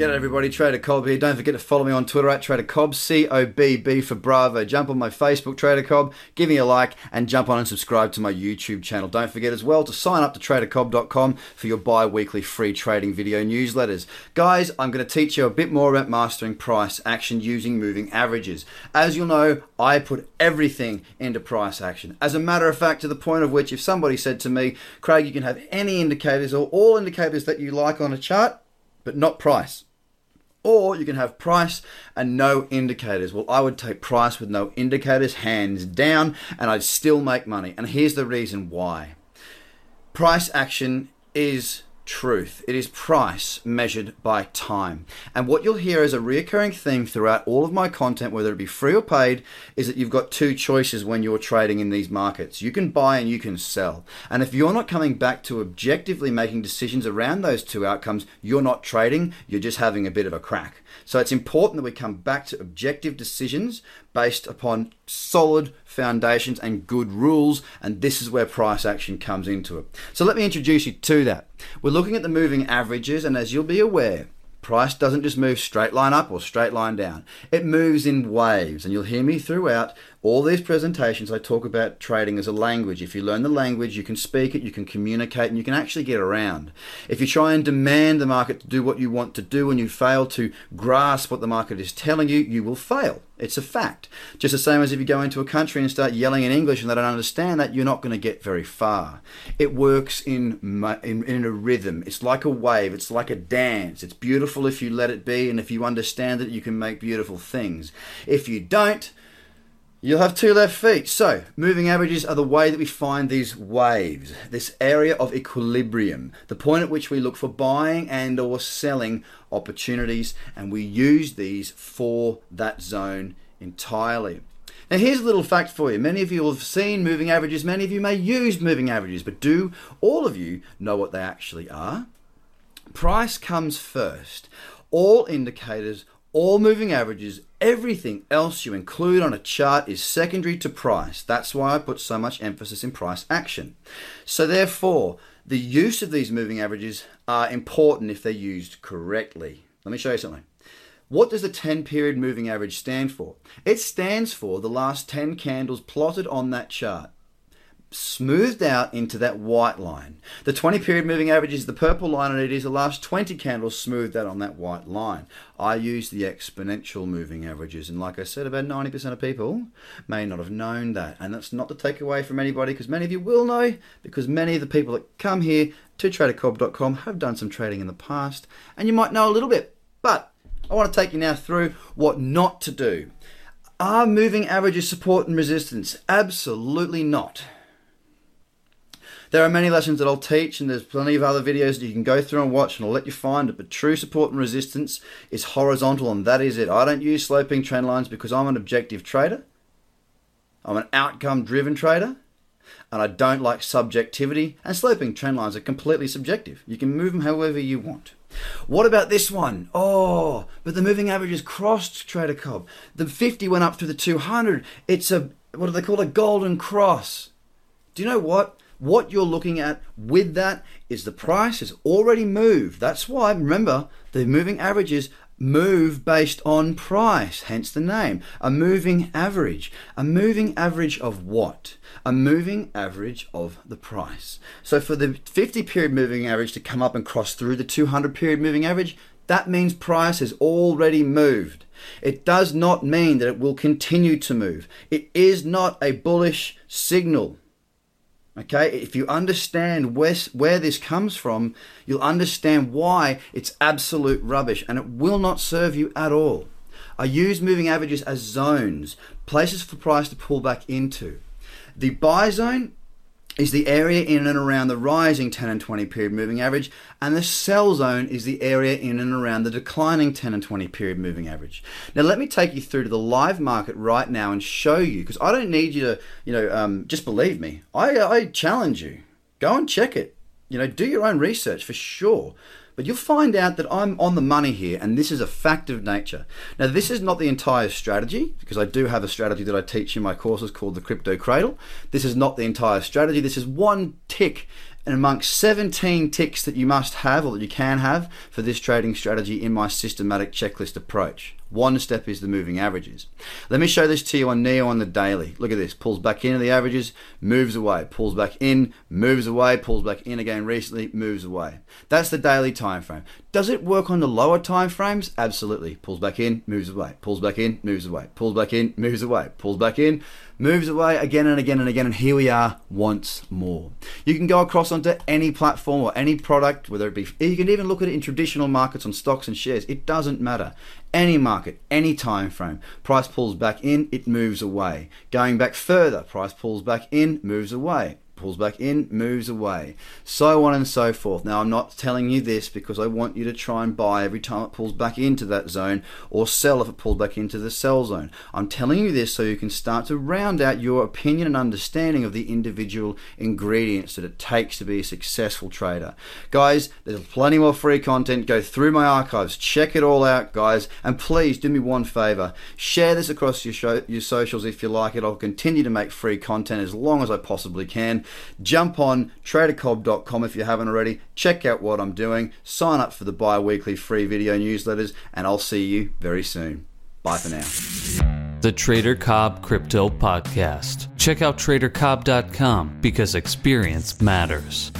G'day mm. everybody, Trader Cobb here. Don't forget to follow me on Twitter at Trader Cobb, C-O-B-B for Bravo. Jump on my Facebook, Trader Cobb, give me a like, and jump on and subscribe to my YouTube channel. Don't forget as well to sign up to TraderCobb.com for your bi-weekly free trading video newsletters. Guys, I'm going to teach you a bit more about mastering price action using moving averages. As you'll know, I put everything into price action. As a matter of fact, to the point of which if somebody said to me, Craig, you can have any indicators or all indicators that you like on a chart, but not price. Or you can have price and no indicators. Well, I would take price with no indicators, hands down, and I'd still make money. And here's the reason why price action is truth. It is price measured by time. And what you'll hear as a reoccurring theme throughout all of my content, whether it be free or paid, is that you've got two choices when you're trading in these markets. You can buy and you can sell. And if you're not coming back to objectively making decisions around those two outcomes, you're not trading, you're just having a bit of a crack. So it's important that we come back to objective decisions based upon solid foundations and good rules, and this is where price action comes into it. So let me introduce you to that. We're looking at the moving averages, and as you'll be aware, Price doesn't just move straight line up or straight line down. It moves in waves, and you'll hear me throughout all these presentations. I talk about trading as a language. If you learn the language, you can speak it, you can communicate, and you can actually get around. If you try and demand the market to do what you want to do and you fail to grasp what the market is telling you, you will fail. It's a fact. Just the same as if you go into a country and start yelling in English and they don't understand that, you're not going to get very far. It works in, in, in a rhythm. It's like a wave. It's like a dance. It's beautiful if you let it be, and if you understand it, you can make beautiful things. If you don't, You'll have two left feet. So, moving averages are the way that we find these waves, this area of equilibrium, the point at which we look for buying and or selling opportunities and we use these for that zone entirely. Now, here's a little fact for you. Many of you have seen moving averages, many of you may use moving averages, but do all of you know what they actually are? Price comes first. All indicators all moving averages, everything else you include on a chart is secondary to price. That's why I put so much emphasis in price action. So, therefore, the use of these moving averages are important if they're used correctly. Let me show you something. What does the 10 period moving average stand for? It stands for the last 10 candles plotted on that chart smoothed out into that white line. The 20 period moving average is the purple line and it is the last 20 candles smoothed out on that white line. I use the exponential moving averages and like I said about 90% of people may not have known that and that's not to take away from anybody because many of you will know because many of the people that come here to tradercobb.com have done some trading in the past and you might know a little bit but I want to take you now through what not to do. Are moving averages support and resistance? Absolutely not. There are many lessons that I'll teach, and there's plenty of other videos that you can go through and watch, and I'll let you find it. But true support and resistance is horizontal, and that is it. I don't use sloping trend lines because I'm an objective trader. I'm an outcome driven trader, and I don't like subjectivity. And sloping trend lines are completely subjective. You can move them however you want. What about this one? Oh, but the moving average is crossed, Trader Cobb. The 50 went up through the 200. It's a, what do they call? A golden cross. Do you know what? What you're looking at with that is the price has already moved. That's why, remember, the moving averages move based on price, hence the name. A moving average. A moving average of what? A moving average of the price. So for the 50 period moving average to come up and cross through the 200 period moving average, that means price has already moved. It does not mean that it will continue to move. It is not a bullish signal. Okay, if you understand where, where this comes from, you'll understand why it's absolute rubbish and it will not serve you at all. I use moving averages as zones, places for price to pull back into. The buy zone is the area in and around the rising 10 and 20 period moving average, and the sell zone is the area in and around the declining 10 and 20 period moving average. Now, let me take you through to the live market right now and show you, because I don't need you to, you know, um, just believe me. I, I challenge you. Go and check it. You know, do your own research for sure. But you'll find out that I'm on the money here, and this is a fact of nature. Now, this is not the entire strategy, because I do have a strategy that I teach in my courses called the Crypto Cradle. This is not the entire strategy. This is one tick and amongst 17 ticks that you must have or that you can have for this trading strategy in my systematic checklist approach. One step is the moving averages. Let me show this to you on Neo on the daily. Look at this. Pulls back into the averages, moves away. Pulls back in, moves away. Pulls back in again recently, moves away. That's the daily time frame. Does it work on the lower time frames? Absolutely. Pulls back in, moves away. Pulls back in, moves away. Pulls back in, moves away. Pulls back in, moves away again and again and again. And here we are once more. You can go across onto any platform or any product, whether it be, you can even look at it in traditional markets on stocks and shares. It doesn't matter any market, any time frame. Price pulls back in, it moves away. Going back further, price pulls back in, moves away pulls back in, moves away, so on and so forth. Now, I'm not telling you this because I want you to try and buy every time it pulls back into that zone or sell if it pulls back into the sell zone. I'm telling you this so you can start to round out your opinion and understanding of the individual ingredients that it takes to be a successful trader. Guys, there's plenty more free content. Go through my archives, check it all out, guys, and please do me one favor share this across your, show, your socials if you like it. I'll continue to make free content as long as I possibly can. Jump on tradercobb.com if you haven't already. Check out what I'm doing. Sign up for the bi weekly free video newsletters, and I'll see you very soon. Bye for now. The Trader Cobb Crypto Podcast. Check out tradercobb.com because experience matters.